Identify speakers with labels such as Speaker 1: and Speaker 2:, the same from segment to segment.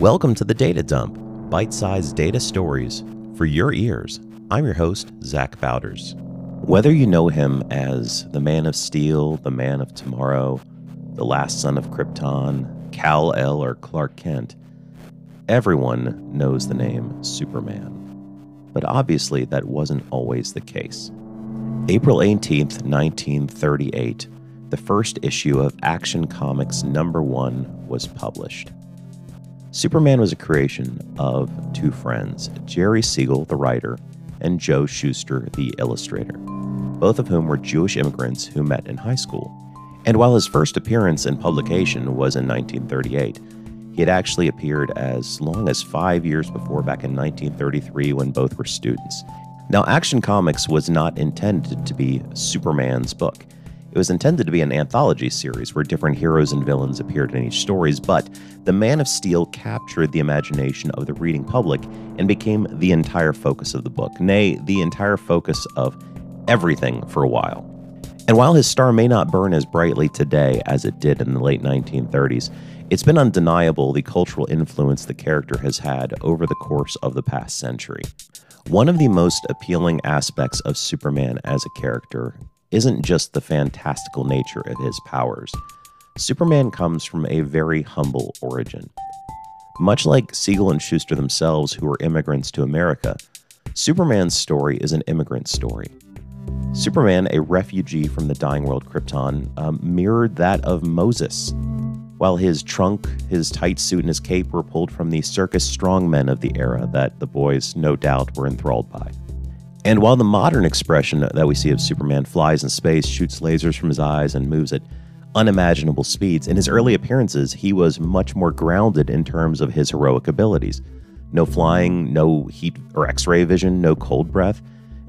Speaker 1: Welcome to the Data Dump, bite sized data stories for your ears. I'm your host, Zach Bowders. Whether you know him as the Man of Steel, the Man of Tomorrow, the Last Son of Krypton, Kal El, or Clark Kent, everyone knows the name Superman. But obviously, that wasn't always the case. April 18th, 1938, the first issue of Action Comics number one was published. Superman was a creation of two friends, Jerry Siegel, the writer, and Joe Shuster, the illustrator, both of whom were Jewish immigrants who met in high school. And while his first appearance in publication was in 1938, he had actually appeared as long as five years before, back in 1933, when both were students. Now, Action Comics was not intended to be Superman's book. It was intended to be an anthology series where different heroes and villains appeared in each stories, but The Man of Steel captured the imagination of the reading public and became the entire focus of the book, nay, the entire focus of everything for a while. And while his star may not burn as brightly today as it did in the late 1930s, it's been undeniable the cultural influence the character has had over the course of the past century. One of the most appealing aspects of Superman as a character isn't just the fantastical nature of his powers. Superman comes from a very humble origin. Much like Siegel and Shuster themselves, who were immigrants to America, Superman's story is an immigrant story. Superman, a refugee from the dying world Krypton, um, mirrored that of Moses. While his trunk, his tight suit, and his cape were pulled from the circus strongmen of the era that the boys no doubt were enthralled by. And while the modern expression that we see of Superman flies in space, shoots lasers from his eyes, and moves at unimaginable speeds, in his early appearances, he was much more grounded in terms of his heroic abilities. No flying, no heat or x ray vision, no cold breath.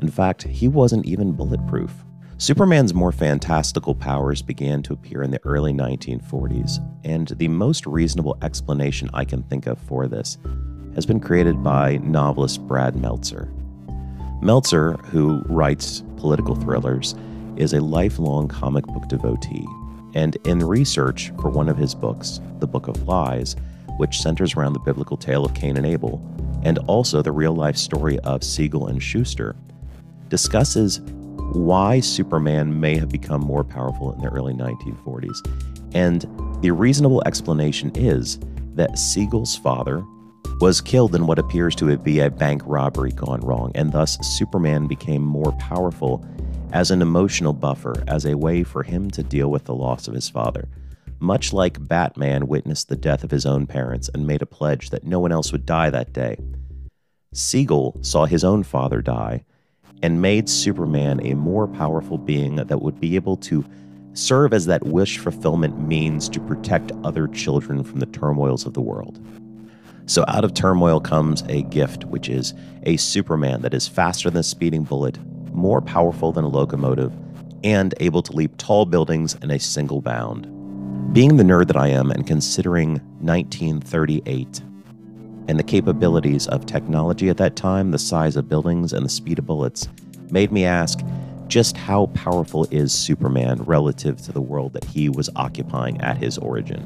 Speaker 1: In fact, he wasn't even bulletproof. Superman's more fantastical powers began to appear in the early 1940s, and the most reasonable explanation I can think of for this has been created by novelist Brad Meltzer. Meltzer, who writes political thrillers, is a lifelong comic book devotee. And in research for one of his books, The Book of Lies, which centers around the biblical tale of Cain and Abel, and also the real life story of Siegel and Shuster, discusses why Superman may have become more powerful in the early 1940s. And the reasonable explanation is that Siegel's father, was killed in what appears to be a bank robbery gone wrong, and thus Superman became more powerful as an emotional buffer, as a way for him to deal with the loss of his father. Much like Batman witnessed the death of his own parents and made a pledge that no one else would die that day, Siegel saw his own father die and made Superman a more powerful being that would be able to serve as that wish fulfillment means to protect other children from the turmoils of the world. So out of turmoil comes a gift, which is a Superman that is faster than a speeding bullet, more powerful than a locomotive, and able to leap tall buildings in a single bound. Being the nerd that I am and considering 1938 and the capabilities of technology at that time, the size of buildings, and the speed of bullets, made me ask just how powerful is Superman relative to the world that he was occupying at his origin?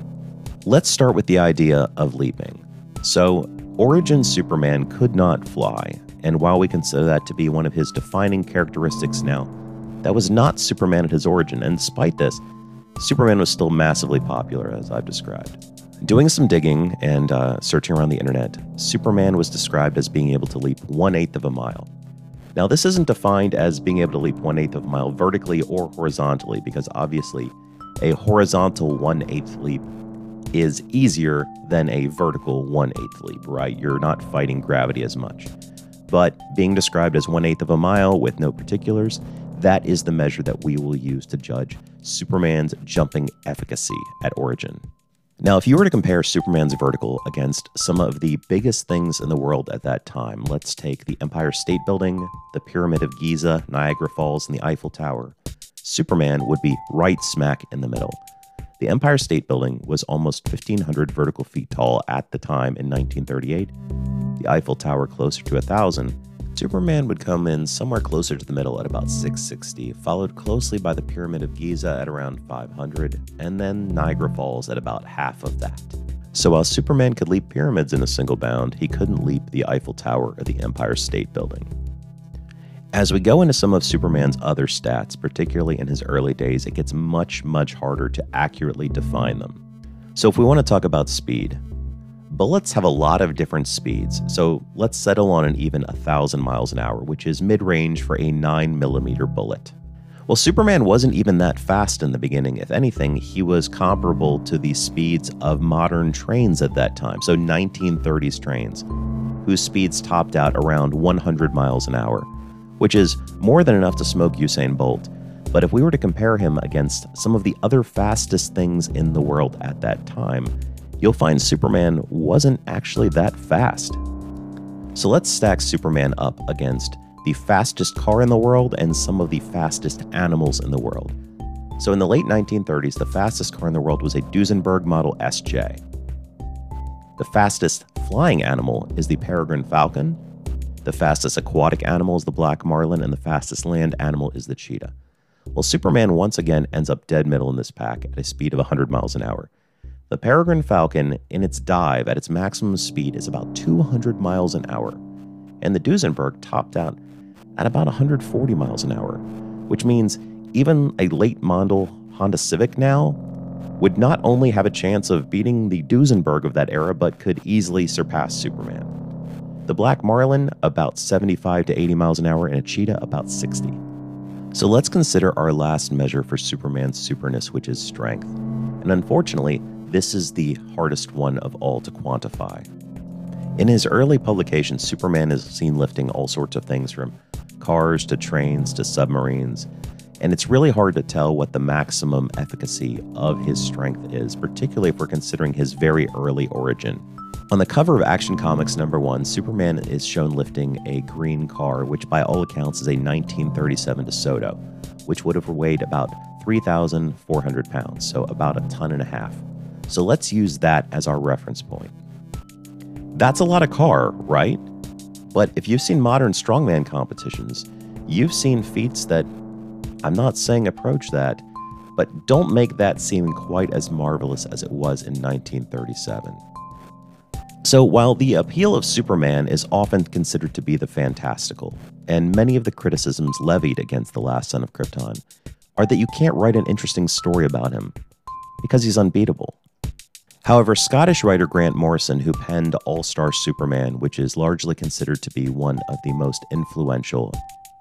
Speaker 1: Let's start with the idea of leaping. So, Origin Superman could not fly, and while we consider that to be one of his defining characteristics now, that was not Superman at his origin, and despite this, Superman was still massively popular, as I've described. Doing some digging and uh, searching around the internet, Superman was described as being able to leap one eighth of a mile. Now, this isn't defined as being able to leap one eighth of a mile vertically or horizontally, because obviously, a horizontal one eighth leap is easier than a vertical one eighth leap, right? You're not fighting gravity as much. But being described as one eighth of a mile with no particulars, that is the measure that we will use to judge Superman's jumping efficacy at origin. Now, if you were to compare Superman's vertical against some of the biggest things in the world at that time, let's take the Empire State Building, the Pyramid of Giza, Niagara Falls, and the Eiffel Tower. Superman would be right smack in the middle. The Empire State Building was almost 1,500 vertical feet tall at the time in 1938, the Eiffel Tower closer to 1,000, Superman would come in somewhere closer to the middle at about 660, followed closely by the Pyramid of Giza at around 500, and then Niagara Falls at about half of that. So while Superman could leap pyramids in a single bound, he couldn't leap the Eiffel Tower or the Empire State Building. As we go into some of Superman's other stats, particularly in his early days, it gets much, much harder to accurately define them. So if we want to talk about speed, bullets have a lot of different speeds, so let's settle on an even 1,000 miles an hour, which is mid range for a 9mm bullet. Well, Superman wasn't even that fast in the beginning. If anything, he was comparable to the speeds of modern trains at that time, so 1930s trains, whose speeds topped out around 100 miles an hour, which is more than enough to smoke Usain Bolt. But if we were to compare him against some of the other fastest things in the world at that time, you'll find Superman wasn't actually that fast. So let's stack Superman up against the fastest car in the world and some of the fastest animals in the world. So, in the late 1930s, the fastest car in the world was a Duesenberg Model SJ. The fastest flying animal is the peregrine falcon. The fastest aquatic animal is the black marlin, and the fastest land animal is the cheetah. Well, Superman once again ends up dead middle in this pack at a speed of 100 miles an hour. The peregrine falcon, in its dive at its maximum speed, is about 200 miles an hour, and the Duesenberg topped out at about 140 miles an hour, which means even a late model Honda Civic now would not only have a chance of beating the Duesenberg of that era, but could easily surpass Superman. The Black Marlin, about 75 to 80 miles an hour, and a Cheetah, about 60. So let's consider our last measure for Superman's superness, which is strength. And unfortunately, this is the hardest one of all to quantify. In his early publications, Superman is seen lifting all sorts of things from cars to trains to submarines, and it's really hard to tell what the maximum efficacy of his strength is, particularly if we're considering his very early origin. On the cover of Action Comics number one, Superman is shown lifting a green car, which by all accounts is a 1937 DeSoto, which would have weighed about 3,400 pounds, so about a ton and a half. So let's use that as our reference point. That's a lot of car, right? But if you've seen modern strongman competitions, you've seen feats that I'm not saying approach that, but don't make that seem quite as marvelous as it was in 1937. So, while the appeal of Superman is often considered to be the fantastical, and many of the criticisms levied against The Last Son of Krypton are that you can't write an interesting story about him because he's unbeatable. However, Scottish writer Grant Morrison, who penned All Star Superman, which is largely considered to be one of the most influential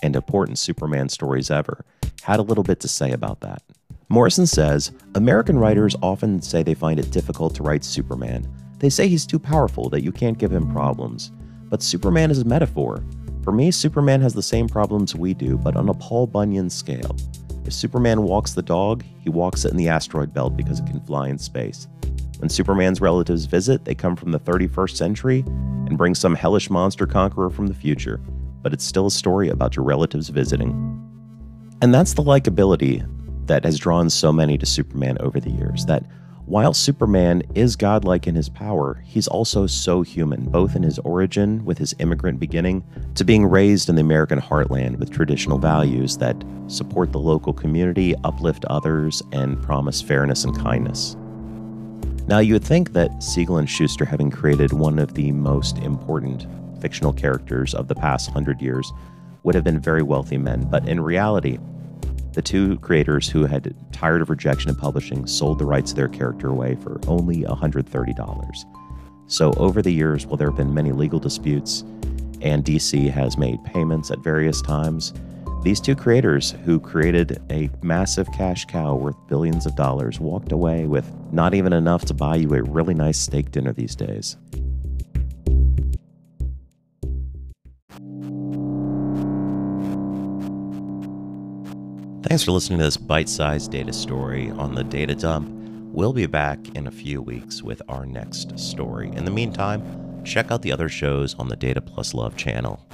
Speaker 1: and important Superman stories ever, had a little bit to say about that. Morrison says American writers often say they find it difficult to write Superman. They say he's too powerful, that you can't give him problems. But Superman is a metaphor. For me, Superman has the same problems we do, but on a Paul Bunyan scale. If Superman walks the dog, he walks it in the asteroid belt because it can fly in space. When Superman's relatives visit, they come from the 31st century and bring some hellish monster conqueror from the future, but it's still a story about your relatives visiting. And that's the likability that has drawn so many to Superman over the years. That while Superman is godlike in his power, he's also so human, both in his origin with his immigrant beginning to being raised in the American heartland with traditional values that support the local community, uplift others, and promise fairness and kindness. Now, you would think that Siegel and Shuster, having created one of the most important fictional characters of the past hundred years, would have been very wealthy men, but in reality, the two creators who had tired of rejection in publishing sold the rights to their character away for only $130. So, over the years, while there have been many legal disputes, and DC has made payments at various times, these two creators, who created a massive cash cow worth billions of dollars, walked away with not even enough to buy you a really nice steak dinner these days. Thanks for listening to this bite sized data story on the data dump. We'll be back in a few weeks with our next story. In the meantime, check out the other shows on the Data Plus Love channel.